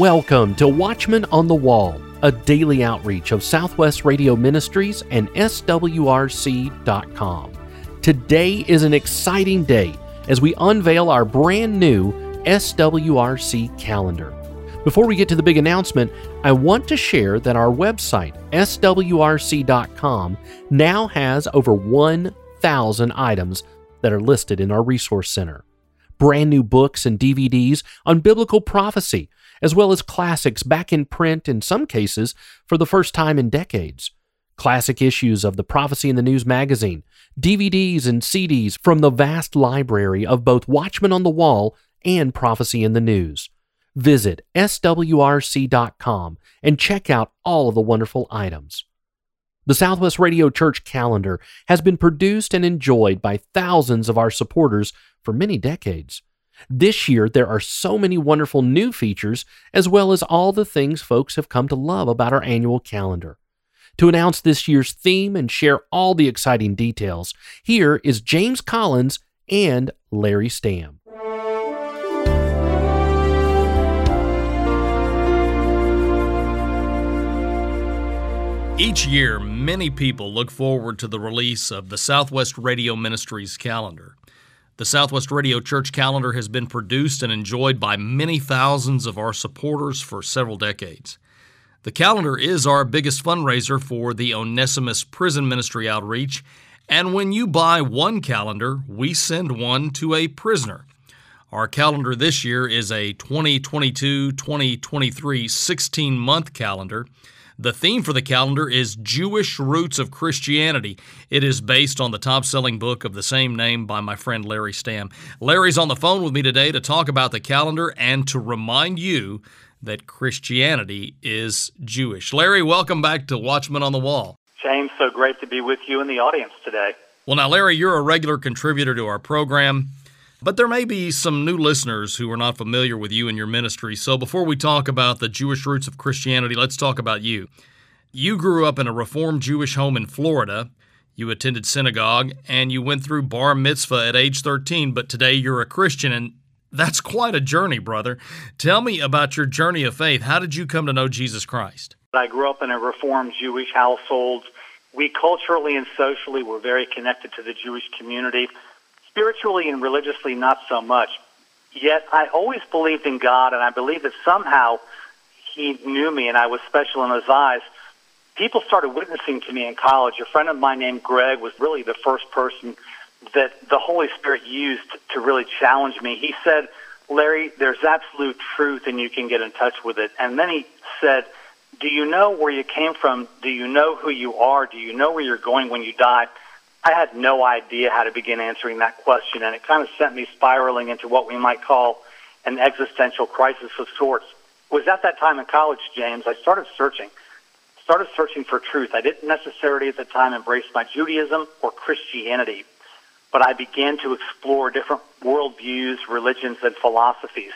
Welcome to Watchman on the Wall, a daily outreach of Southwest Radio Ministries and SWRC.com. Today is an exciting day as we unveil our brand new SWRC calendar. Before we get to the big announcement, I want to share that our website, swrc.com, now has over 1,000 items that are listed in our resource center. Brand new books and DVDs on biblical prophecy, as well as classics back in print in some cases for the first time in decades. Classic issues of the Prophecy in the News magazine, DVDs and CDs from the vast library of both Watchman on the Wall and Prophecy in the News. Visit swrc.com and check out all of the wonderful items. The Southwest Radio Church calendar has been produced and enjoyed by thousands of our supporters for many decades. This year, there are so many wonderful new features, as well as all the things folks have come to love about our annual calendar. To announce this year's theme and share all the exciting details, here is James Collins and Larry Stamm. Each year, many people look forward to the release of the Southwest Radio Ministries calendar. The Southwest Radio Church calendar has been produced and enjoyed by many thousands of our supporters for several decades. The calendar is our biggest fundraiser for the Onesimus Prison Ministry outreach, and when you buy one calendar, we send one to a prisoner. Our calendar this year is a 2022 2023 16 month calendar. The theme for the calendar is Jewish Roots of Christianity. It is based on the top selling book of the same name by my friend Larry Stamm. Larry's on the phone with me today to talk about the calendar and to remind you that Christianity is Jewish. Larry, welcome back to Watchman on the Wall. James, so great to be with you in the audience today. Well, now, Larry, you're a regular contributor to our program. But there may be some new listeners who are not familiar with you and your ministry. So before we talk about the Jewish roots of Christianity, let's talk about you. You grew up in a Reformed Jewish home in Florida. You attended synagogue and you went through bar mitzvah at age 13, but today you're a Christian and that's quite a journey, brother. Tell me about your journey of faith. How did you come to know Jesus Christ? I grew up in a Reformed Jewish household. We culturally and socially were very connected to the Jewish community spiritually and religiously not so much. Yet I always believed in God, and I believe that somehow He knew me and I was special in His eyes. People started witnessing to me in college. A friend of mine named Greg was really the first person that the Holy Spirit used to really challenge me. He said, Larry, there's absolute truth and you can get in touch with it. And then he said, Do you know where you came from? Do you know who you are? Do you know where you're going when you die? I had no idea how to begin answering that question, and it kind of sent me spiraling into what we might call an existential crisis of sorts. It was at that time in college, James, I started searching. Started searching for truth. I didn't necessarily at the time embrace my Judaism or Christianity, but I began to explore different worldviews, religions, and philosophies.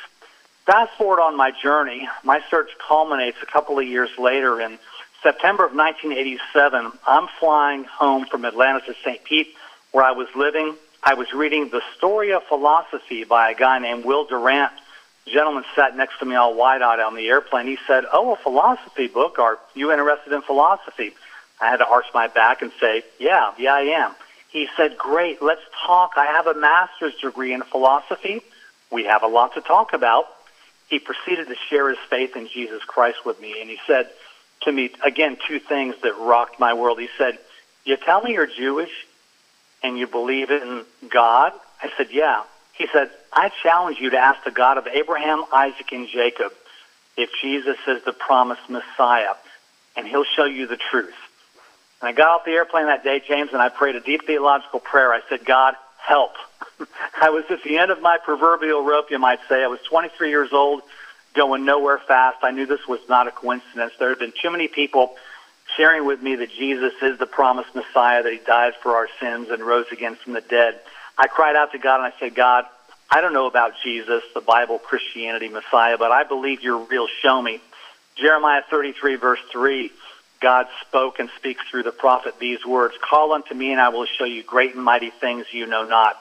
Fast forward on my journey, my search culminates a couple of years later in September of 1987, I'm flying home from Atlanta to St. Pete, where I was living. I was reading The Story of Philosophy by a guy named Will Durant. The gentleman sat next to me all wide-eyed on the airplane. He said, oh, a philosophy book. Are you interested in philosophy? I had to arch my back and say, yeah, yeah, I am. He said, great, let's talk. I have a master's degree in philosophy. We have a lot to talk about. He proceeded to share his faith in Jesus Christ with me, and he said, to me, again, two things that rocked my world. He said, You tell me you're Jewish and you believe in God? I said, Yeah. He said, I challenge you to ask the God of Abraham, Isaac, and Jacob if Jesus is the promised Messiah, and he'll show you the truth. And I got off the airplane that day, James, and I prayed a deep theological prayer. I said, God, help. I was at the end of my proverbial rope, you might say. I was 23 years old going nowhere fast. I knew this was not a coincidence. There had been too many people sharing with me that Jesus is the promised Messiah, that he died for our sins and rose again from the dead. I cried out to God and I said, God, I don't know about Jesus, the Bible, Christianity, Messiah, but I believe you're real. Show me. Jeremiah 33, verse 3, God spoke and speaks through the prophet these words Call unto me, and I will show you great and mighty things you know not.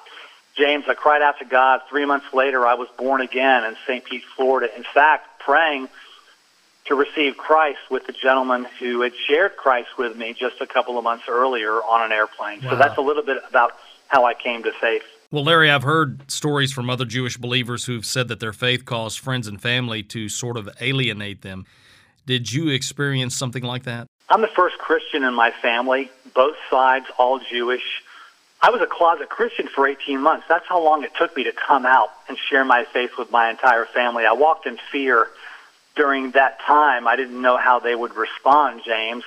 James, I cried out to God. Three months later, I was born again in St. Pete, Florida. In fact, praying to receive Christ with the gentleman who had shared Christ with me just a couple of months earlier on an airplane. Wow. So that's a little bit about how I came to faith. Well, Larry, I've heard stories from other Jewish believers who've said that their faith caused friends and family to sort of alienate them. Did you experience something like that? I'm the first Christian in my family, both sides, all Jewish. I was a closet Christian for 18 months. That's how long it took me to come out and share my faith with my entire family. I walked in fear during that time. I didn't know how they would respond, James.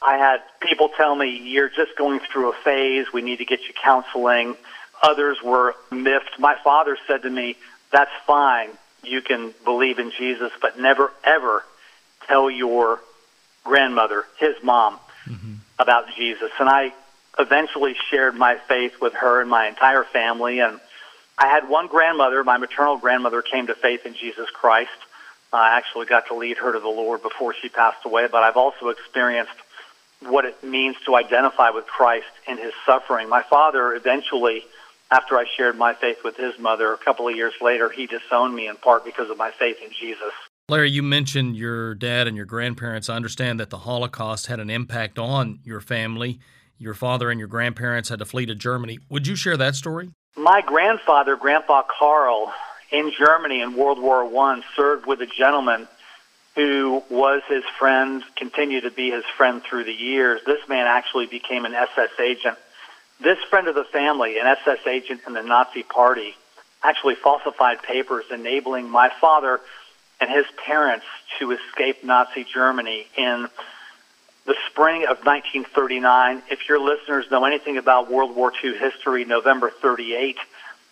I had people tell me, You're just going through a phase. We need to get you counseling. Others were miffed. My father said to me, That's fine. You can believe in Jesus, but never, ever tell your grandmother, his mom, mm-hmm. about Jesus. And I eventually shared my faith with her and my entire family. And I had one grandmother, my maternal grandmother, came to faith in Jesus Christ. I actually got to lead her to the Lord before she passed away, but I've also experienced what it means to identify with Christ in his suffering. My father eventually, after I shared my faith with his mother, a couple of years later, he disowned me in part because of my faith in Jesus. Larry, you mentioned your dad and your grandparents. I understand that the Holocaust had an impact on your family. Your father and your grandparents had to flee to Germany. Would you share that story? My grandfather, Grandpa Carl, in Germany in World War One, served with a gentleman who was his friend, continued to be his friend through the years. This man actually became an SS agent. This friend of the family, an SS agent in the Nazi Party, actually falsified papers enabling my father and his parents to escape Nazi Germany in the spring of 1939. If your listeners know anything about World War II history, November 38,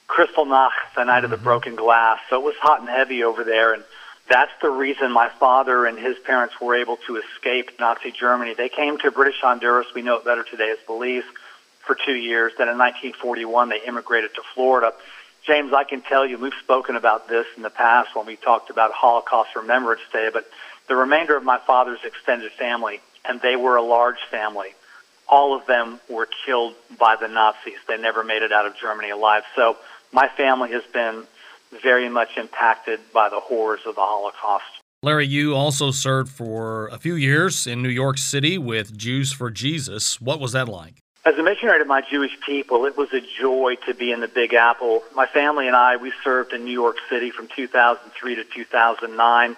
Kristallnacht, the night mm-hmm. of the mm-hmm. broken glass. So it was hot and heavy over there, and that's the reason my father and his parents were able to escape Nazi Germany. They came to British Honduras, we know it better today as Belize, for two years. Then in 1941, they immigrated to Florida. James, I can tell you, we've spoken about this in the past when we talked about Holocaust Remembrance Day, but the remainder of my father's extended family, and they were a large family, all of them were killed by the Nazis. They never made it out of Germany alive. So my family has been very much impacted by the horrors of the Holocaust. Larry, you also served for a few years in New York City with Jews for Jesus. What was that like? As a missionary to my Jewish people, it was a joy to be in the Big Apple. My family and I, we served in New York City from 2003 to 2009.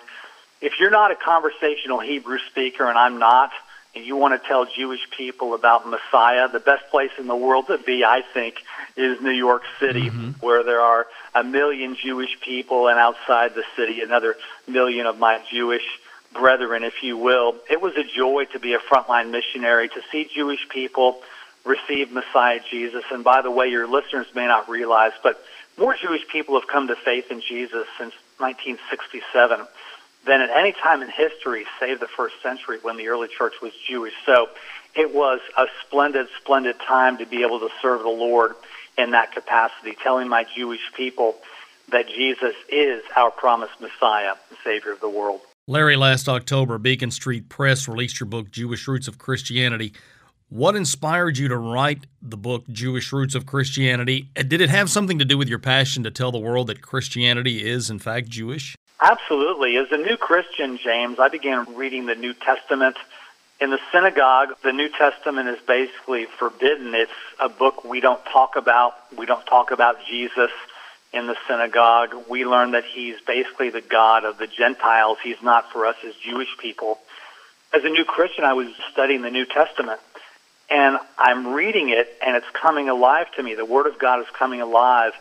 If you're not a conversational Hebrew speaker, and I'm not, and you want to tell Jewish people about Messiah, the best place in the world to be, I think, is New York City, mm-hmm. where there are a million Jewish people, and outside the city, another million of my Jewish brethren, if you will. It was a joy to be a frontline missionary, to see Jewish people receive Messiah Jesus. And by the way, your listeners may not realize, but more Jewish people have come to faith in Jesus since 1967 than at any time in history, save the first century when the early church was Jewish. So it was a splendid, splendid time to be able to serve the Lord in that capacity, telling my Jewish people that Jesus is our promised Messiah, the Savior of the world. Larry, last October, Beacon Street Press released your book, Jewish Roots of Christianity. What inspired you to write the book Jewish Roots of Christianity? Did it have something to do with your passion to tell the world that Christianity is, in fact, Jewish? Absolutely. As a new Christian, James, I began reading the New Testament. In the synagogue, the New Testament is basically forbidden. It's a book we don't talk about. We don't talk about Jesus in the synagogue. We learn that he's basically the God of the Gentiles. He's not for us as Jewish people. As a new Christian, I was studying the New Testament and I'm reading it and it's coming alive to me. The Word of God is coming alive.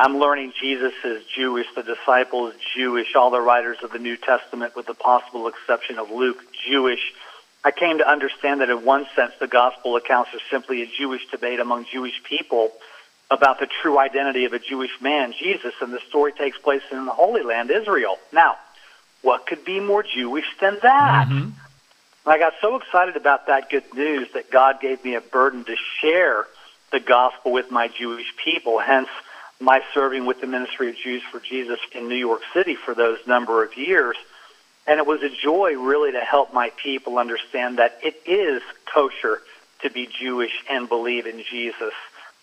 I'm learning Jesus is Jewish, the disciples Jewish, all the writers of the New Testament, with the possible exception of Luke, Jewish. I came to understand that in one sense the gospel accounts are simply a Jewish debate among Jewish people about the true identity of a Jewish man, Jesus, and the story takes place in the Holy Land, Israel. Now, what could be more Jewish than that? Mm-hmm. I got so excited about that good news that God gave me a burden to share the gospel with my Jewish people, hence my serving with the Ministry of Jews for Jesus in New York City for those number of years. And it was a joy really to help my people understand that it is kosher to be Jewish and believe in Jesus.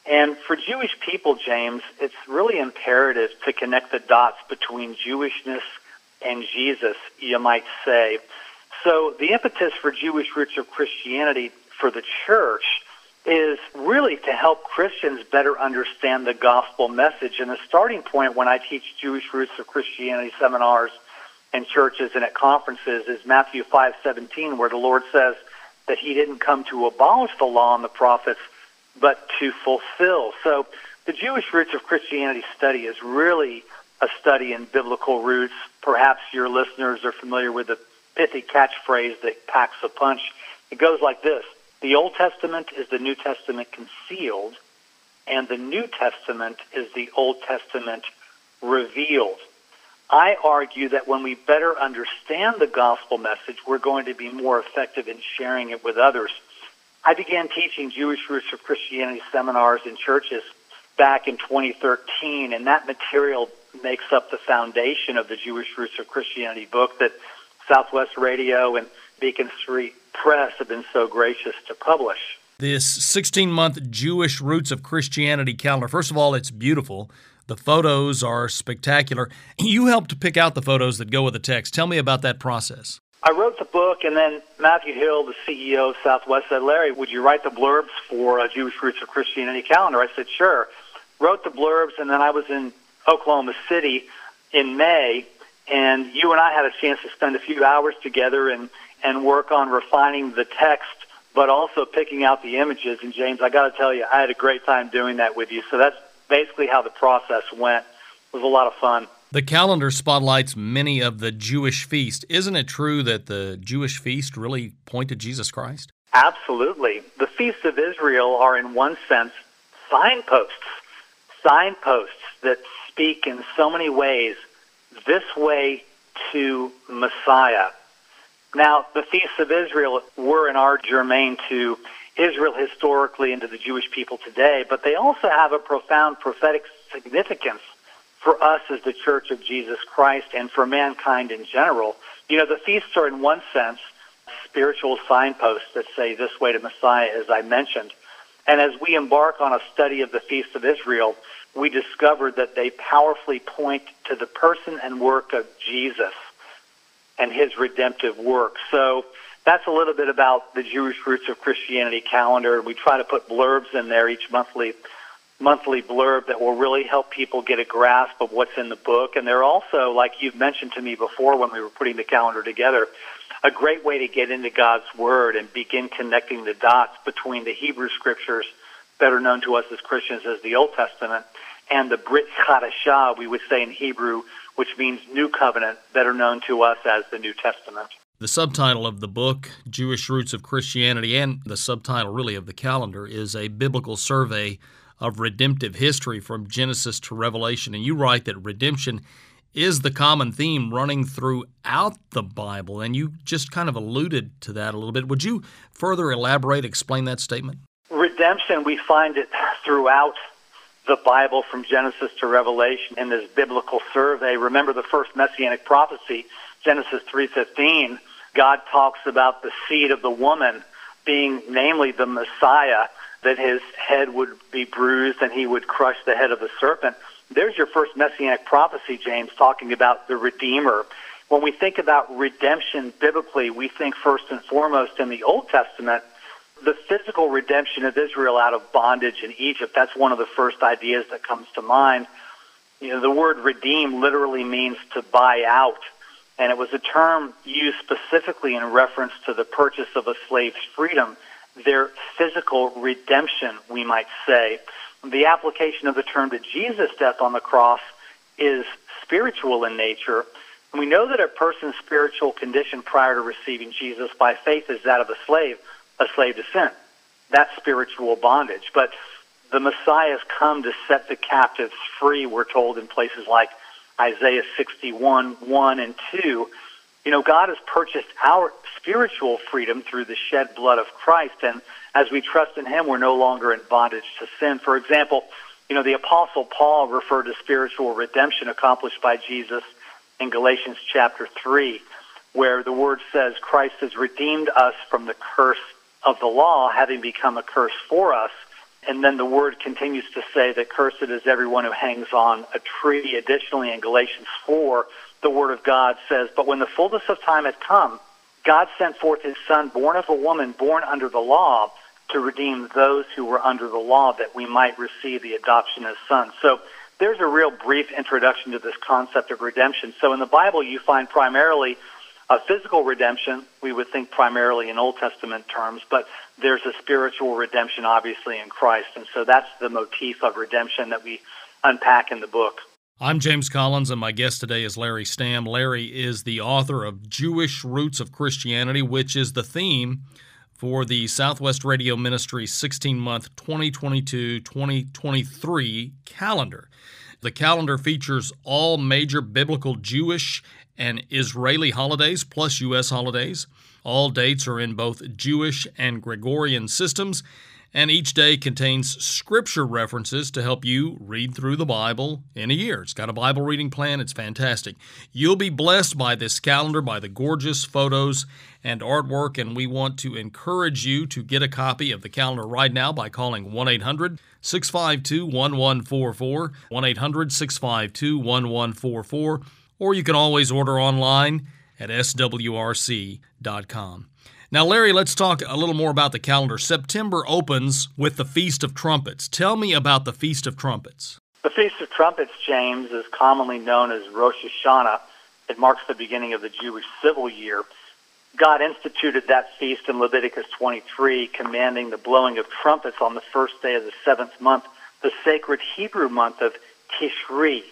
And for Jewish people, James, it's really imperative to connect the dots between Jewishness and Jesus, you might say. So the impetus for Jewish roots of Christianity for the church is really to help Christians better understand the gospel message. And the starting point when I teach Jewish roots of Christianity seminars and churches and at conferences is Matthew 5:17 where the Lord says that he didn't come to abolish the law and the prophets but to fulfill. So the Jewish roots of Christianity study is really a study in biblical roots. Perhaps your listeners are familiar with the pithy catchphrase that packs a punch. It goes like this The Old Testament is the New Testament concealed, and the New Testament is the Old Testament revealed. I argue that when we better understand the gospel message, we're going to be more effective in sharing it with others. I began teaching Jewish Roots of Christianity seminars in churches back in 2013, and that material makes up the foundation of the Jewish Roots of Christianity book that Southwest Radio and Beacon Street Press have been so gracious to publish. This 16 month Jewish Roots of Christianity calendar, first of all, it's beautiful. The photos are spectacular. You helped pick out the photos that go with the text. Tell me about that process. I wrote the book, and then Matthew Hill, the CEO of Southwest, said, Larry, would you write the blurbs for a Jewish Roots of Christianity calendar? I said, sure. Wrote the blurbs, and then I was in Oklahoma City in May, and you and I had a chance to spend a few hours together and, and work on refining the text, but also picking out the images. And James, I got to tell you, I had a great time doing that with you. So that's basically how the process went. It was a lot of fun. The calendar spotlights many of the Jewish feasts. Isn't it true that the Jewish feast really point to Jesus Christ? Absolutely. The feasts of Israel are, in one sense, signposts. Signposts that speak in so many ways this way to Messiah. Now, the feasts of Israel were and are germane to Israel historically and to the Jewish people today, but they also have a profound prophetic significance for us as the Church of Jesus Christ and for mankind in general. You know, the feasts are, in one sense, spiritual signposts that say this way to Messiah, as I mentioned. And as we embark on a study of the Feast of Israel, we discovered that they powerfully point to the person and work of Jesus and his redemptive work. So that's a little bit about the Jewish roots of Christianity calendar. We try to put blurbs in there each monthly monthly blurb that will really help people get a grasp of what's in the book. And they're also, like you've mentioned to me before when we were putting the calendar together, a great way to get into God's Word and begin connecting the dots between the Hebrew Scriptures, better known to us as Christians as the Old Testament, and the Brit Chadashah, we would say in Hebrew, which means New Covenant, better known to us as the New Testament. The subtitle of the book, Jewish Roots of Christianity, and the subtitle really of the calendar, is a biblical survey of redemptive history from Genesis to Revelation. And you write that redemption is the common theme running throughout the Bible. And you just kind of alluded to that a little bit. Would you further elaborate, explain that statement? Redemption, we find it throughout the Bible from Genesis to Revelation in this biblical survey. Remember the first messianic prophecy, Genesis 3:15, God talks about the seed of the woman being namely the Messiah, that his head would be bruised and he would crush the head of the serpent. There's your first messianic prophecy, James, talking about the Redeemer. When we think about redemption biblically, we think first and foremost in the Old Testament the physical redemption of Israel out of bondage in Egypt, that's one of the first ideas that comes to mind. You know, the word redeem literally means to buy out, and it was a term used specifically in reference to the purchase of a slave's freedom, their physical redemption, we might say. The application of the term to Jesus' death on the cross is spiritual in nature. And we know that a person's spiritual condition prior to receiving Jesus by faith is that of a slave a slave to sin. That's spiritual bondage. But the Messiah has come to set the captives free, we're told in places like Isaiah 61, 1 and 2. You know, God has purchased our spiritual freedom through the shed blood of Christ. And as we trust in Him, we're no longer in bondage to sin. For example, you know, the Apostle Paul referred to spiritual redemption accomplished by Jesus in Galatians chapter 3, where the word says, Christ has redeemed us from the curse of the law having become a curse for us. And then the word continues to say that cursed is everyone who hangs on a tree. Additionally, in Galatians 4, the Word of God says, But when the fullness of time had come, God sent forth his Son, born of a woman, born under the law, to redeem those who were under the law, that we might receive the adoption as sons. So there's a real brief introduction to this concept of redemption. So in the Bible, you find primarily a physical redemption. We would think primarily in Old Testament terms, but there's a spiritual redemption, obviously, in Christ. And so that's the motif of redemption that we unpack in the book. I'm James Collins, and my guest today is Larry Stamm. Larry is the author of Jewish Roots of Christianity, which is the theme for the Southwest Radio Ministry 16 month 2022 2023 calendar. The calendar features all major biblical Jewish and Israeli holidays plus U.S. holidays. All dates are in both Jewish and Gregorian systems and each day contains scripture references to help you read through the Bible in a year. It's got a Bible reading plan, it's fantastic. You'll be blessed by this calendar, by the gorgeous photos and artwork, and we want to encourage you to get a copy of the calendar right now by calling 1 800 652 1144, 1 800 652 1144, or you can always order online at swrc.com. Now, Larry, let's talk a little more about the calendar. September opens with the Feast of Trumpets. Tell me about the Feast of Trumpets. The Feast of Trumpets, James, is commonly known as Rosh Hashanah. It marks the beginning of the Jewish civil year. God instituted that feast in Leviticus 23, commanding the blowing of trumpets on the first day of the seventh month, the sacred Hebrew month of Tishri.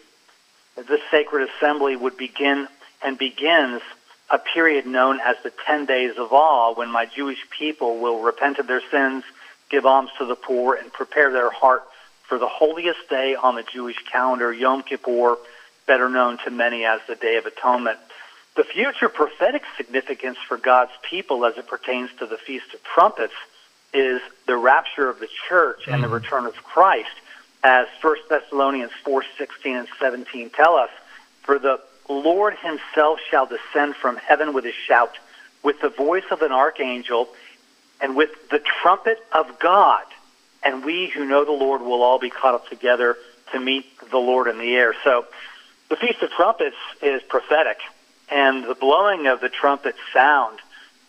This sacred assembly would begin and begins a period known as the 10 days of awe when my Jewish people will repent of their sins, give alms to the poor, and prepare their heart for the holiest day on the Jewish calendar, Yom Kippur, better known to many as the Day of Atonement. The future prophetic significance for God's people as it pertains to the Feast of Trumpets is the rapture of the church and the mm. return of Christ, as 1 Thessalonians 4 16 and 17 tell us. For the Lord himself shall descend from heaven with a shout, with the voice of an archangel, and with the trumpet of God. And we who know the Lord will all be caught up together to meet the Lord in the air. So the Feast of Trumpets is prophetic, and the blowing of the trumpet sound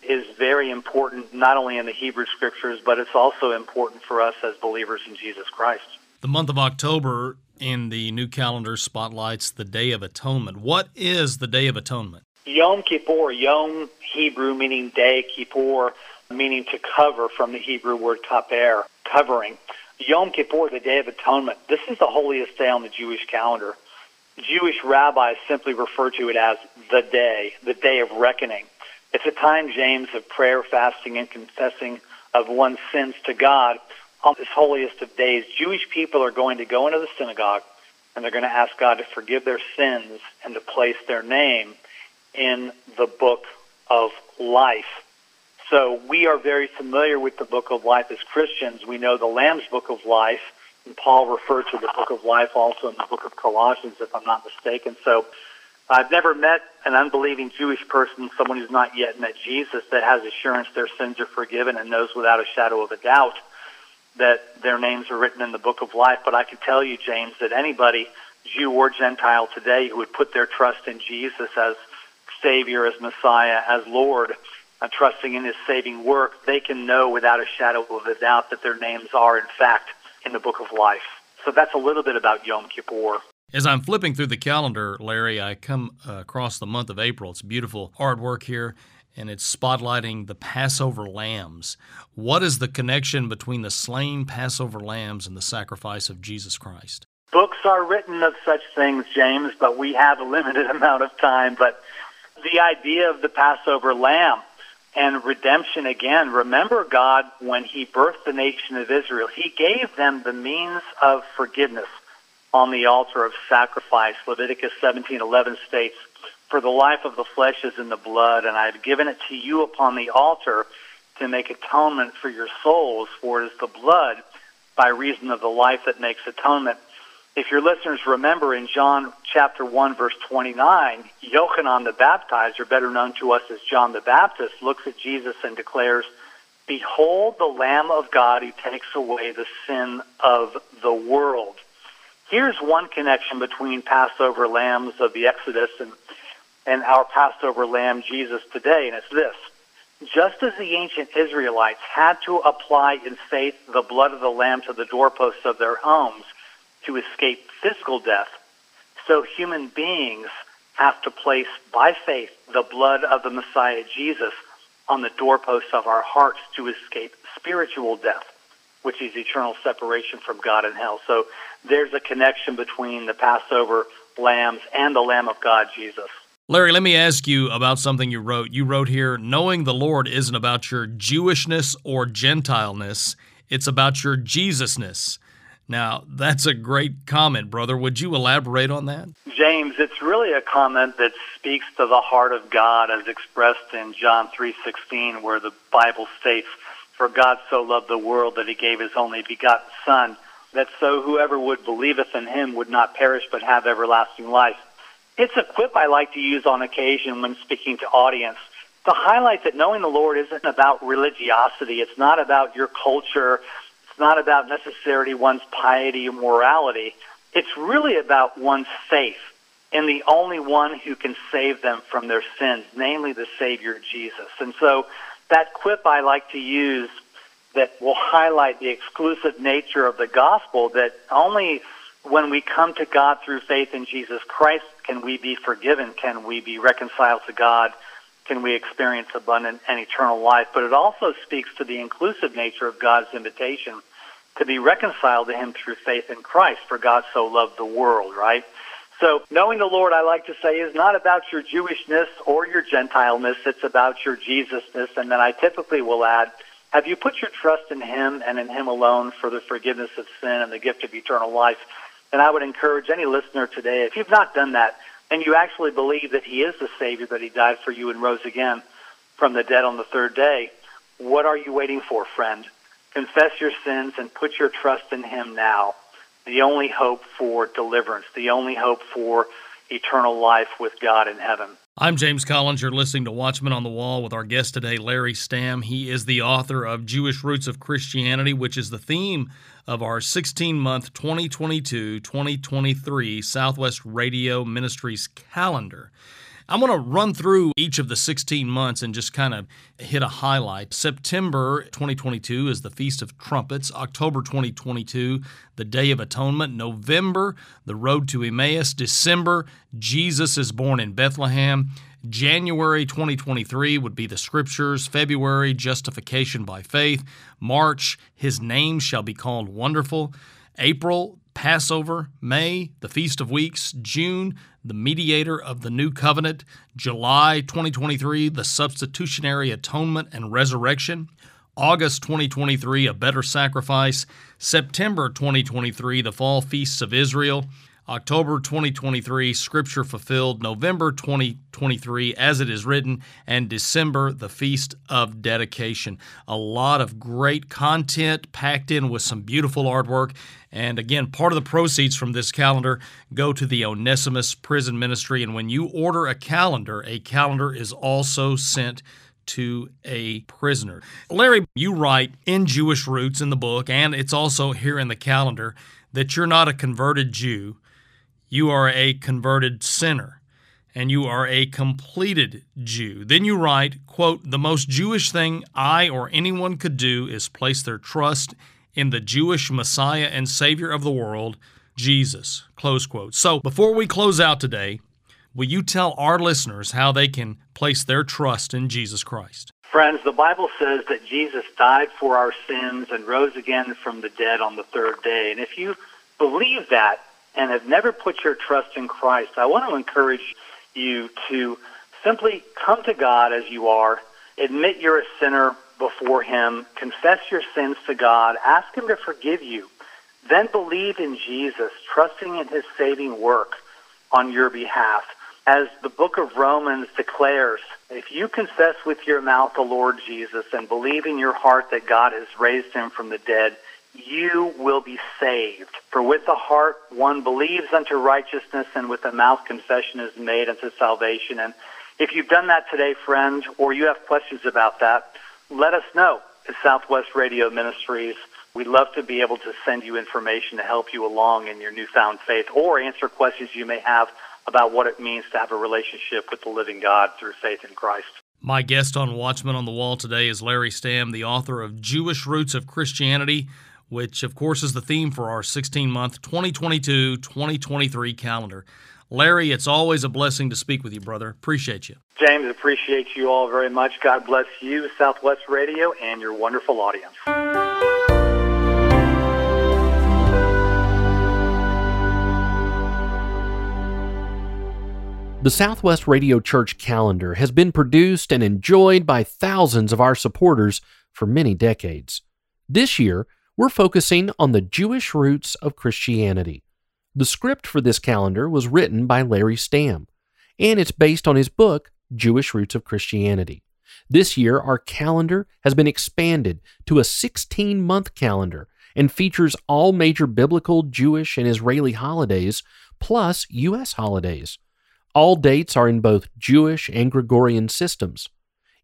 is very important, not only in the Hebrew Scriptures, but it's also important for us as believers in Jesus Christ. The month of October in the new calendar spotlights the Day of Atonement. What is the Day of Atonement? Yom Kippur, Yom Hebrew meaning day, Kippur meaning to cover from the Hebrew word kaper, covering. Yom Kippur, the Day of Atonement, this is the holiest day on the Jewish calendar. Jewish rabbis simply refer to it as the day, the day of reckoning. It's a time, James, of prayer, fasting, and confessing of one's sins to God on this holiest of days, Jewish people are going to go into the synagogue and they're going to ask God to forgive their sins and to place their name in the book of life. So we are very familiar with the book of life as Christians. We know the Lamb's book of life, and Paul referred to the book of life also in the book of Colossians, if I'm not mistaken. So I've never met an unbelieving Jewish person, someone who's not yet met Jesus, that has assurance their sins are forgiven and knows without a shadow of a doubt that their names are written in the book of life. But I can tell you, James, that anybody, Jew or Gentile today, who would put their trust in Jesus as Savior, as Messiah, as Lord, uh, trusting in His saving work, they can know without a shadow of a doubt that their names are, in fact, in the book of life. So that's a little bit about Yom Kippur. As I'm flipping through the calendar, Larry, I come across the month of April. It's beautiful artwork here and it's spotlighting the Passover lambs. What is the connection between the slain Passover lambs and the sacrifice of Jesus Christ? Books are written of such things, James, but we have a limited amount of time. But the idea of the Passover lamb and redemption again, remember God, when He birthed the nation of Israel, He gave them the means of forgiveness on the altar of sacrifice. Leviticus 17:11 states, for the life of the flesh is in the blood, and I have given it to you upon the altar to make atonement for your souls, for it is the blood by reason of the life that makes atonement. If your listeners remember in John chapter 1 verse 29, Yochanan the baptizer, better known to us as John the Baptist, looks at Jesus and declares, Behold the Lamb of God who takes away the sin of the world. Here's one connection between Passover lambs of the Exodus and and our Passover lamb, Jesus, today, and it's this. Just as the ancient Israelites had to apply in faith the blood of the lamb to the doorposts of their homes to escape physical death, so human beings have to place by faith the blood of the Messiah Jesus on the doorposts of our hearts to escape spiritual death, which is eternal separation from God and hell. So there's a connection between the Passover lambs and the Lamb of God, Jesus. Larry, let me ask you about something you wrote. You wrote here, knowing the Lord isn't about your Jewishness or Gentileness, it's about your Jesusness. Now, that's a great comment, brother. Would you elaborate on that? James, it's really a comment that speaks to the heart of God as expressed in John 3:16 where the Bible states, "For God so loved the world that he gave his only begotten son, that so whoever would believeth in him would not perish but have everlasting life." It's a quip I like to use on occasion when speaking to audience to highlight that knowing the Lord isn't about religiosity. It's not about your culture it's not about necessarily one's piety or morality. It's really about one's faith in the only one who can save them from their sins, namely the Savior Jesus. And so that quip I like to use that will highlight the exclusive nature of the gospel that only when we come to God through faith in Jesus Christ can we be forgiven, can we be reconciled to God, can we experience abundant and eternal life. But it also speaks to the inclusive nature of God's invitation to be reconciled to him through faith in Christ, for God so loved the world, right? So knowing the Lord, I like to say, is not about your Jewishness or your Gentileness. It's about your Jesusness. And then I typically will add, have you put your trust in him and in him alone for the forgiveness of sin and the gift of eternal life? And I would encourage any listener today, if you've not done that, and you actually believe that he is the Savior, that he died for you and rose again from the dead on the third day, what are you waiting for, friend? Confess your sins and put your trust in Him now. The only hope for deliverance, the only hope for eternal life with God in heaven. I'm James Collins. You're listening to Watchman on the Wall with our guest today, Larry Stamm. He is the author of Jewish Roots of Christianity, which is the theme of our 16 month 2022 2023 Southwest Radio Ministries calendar. I'm going to run through each of the 16 months and just kind of hit a highlight. September 2022 is the Feast of Trumpets. October 2022, the Day of Atonement. November, the Road to Emmaus. December, Jesus is born in Bethlehem. January 2023 would be the scriptures. February, justification by faith. March, his name shall be called wonderful. April, Passover, May, the Feast of Weeks, June, the mediator of the new covenant, July 2023, the substitutionary atonement and resurrection, August 2023, a better sacrifice, September 2023, the fall feasts of Israel, October 2023, Scripture fulfilled, November 2023, as it is written, and December, the Feast of Dedication. A lot of great content packed in with some beautiful artwork. And again, part of the proceeds from this calendar go to the Onesimus Prison Ministry. And when you order a calendar, a calendar is also sent to a prisoner. Larry, you write in Jewish Roots in the book, and it's also here in the calendar, that you're not a converted Jew you are a converted sinner and you are a completed Jew. Then you write, quote, the most Jewish thing I or anyone could do is place their trust in the Jewish Messiah and Savior of the world, Jesus, close quote. So before we close out today, will you tell our listeners how they can place their trust in Jesus Christ? Friends, the Bible says that Jesus died for our sins and rose again from the dead on the third day. And if you believe that, and have never put your trust in Christ, I want to encourage you to simply come to God as you are, admit you're a sinner before Him, confess your sins to God, ask Him to forgive you, then believe in Jesus, trusting in His saving work on your behalf. As the book of Romans declares, if you confess with your mouth the Lord Jesus and believe in your heart that God has raised him from the dead, you will be saved. For with the heart one believes unto righteousness, and with the mouth confession is made unto salvation. And if you've done that today, friend, or you have questions about that, let us know at Southwest Radio Ministries. We'd love to be able to send you information to help you along in your newfound faith or answer questions you may have about what it means to have a relationship with the living God through faith in Christ. My guest on Watchman on the Wall today is Larry Stamm, the author of Jewish Roots of Christianity, which, of course, is the theme for our 16 month 2022 2023 calendar. Larry, it's always a blessing to speak with you, brother. Appreciate you. James, appreciate you all very much. God bless you, Southwest Radio, and your wonderful audience. The Southwest Radio Church calendar has been produced and enjoyed by thousands of our supporters for many decades. This year, we're focusing on the Jewish roots of Christianity. The script for this calendar was written by Larry Stamm, and it's based on his book, Jewish Roots of Christianity. This year, our calendar has been expanded to a 16 month calendar and features all major biblical, Jewish, and Israeli holidays, plus U.S. holidays. All dates are in both Jewish and Gregorian systems.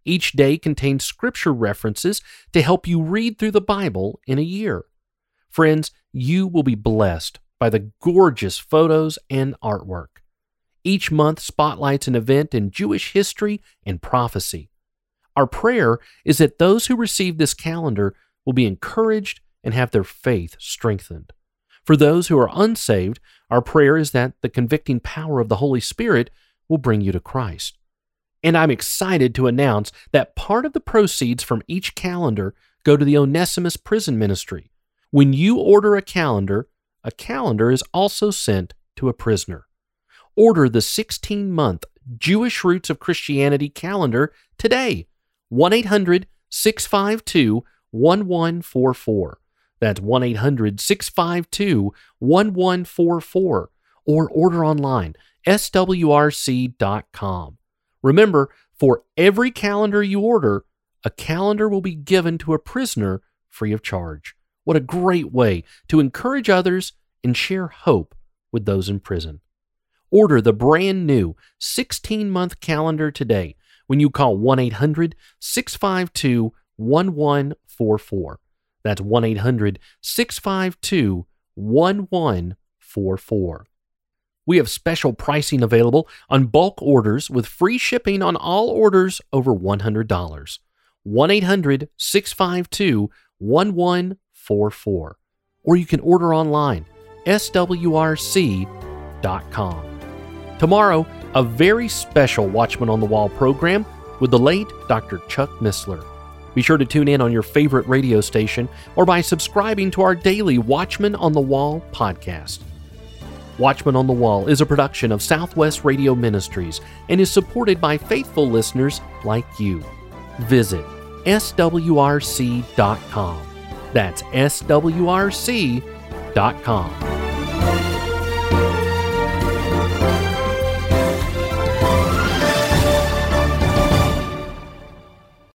Each day contains scripture references to help you read through the Bible in a year. Friends, you will be blessed by the gorgeous photos and artwork. Each month spotlights an event in Jewish history and prophecy. Our prayer is that those who receive this calendar will be encouraged and have their faith strengthened. For those who are unsaved, our prayer is that the convicting power of the Holy Spirit will bring you to Christ. And I'm excited to announce that part of the proceeds from each calendar go to the Onesimus Prison Ministry. When you order a calendar, a calendar is also sent to a prisoner. Order the 16 month Jewish Roots of Christianity calendar today. 1 800 652 1144. That's 1 800 652 1144 or order online swrc.com. Remember, for every calendar you order, a calendar will be given to a prisoner free of charge. What a great way to encourage others and share hope with those in prison. Order the brand new 16 month calendar today when you call 1 800 652 1144. That's 1 800 652 1144. We have special pricing available on bulk orders with free shipping on all orders over $100. 1 800 652 1144. Or you can order online, swrc.com. Tomorrow, a very special Watchman on the Wall program with the late Dr. Chuck Missler. Be sure to tune in on your favorite radio station or by subscribing to our daily Watchman on the Wall podcast. Watchman on the Wall is a production of Southwest Radio Ministries and is supported by faithful listeners like you. Visit swrc.com. That's swrc.com.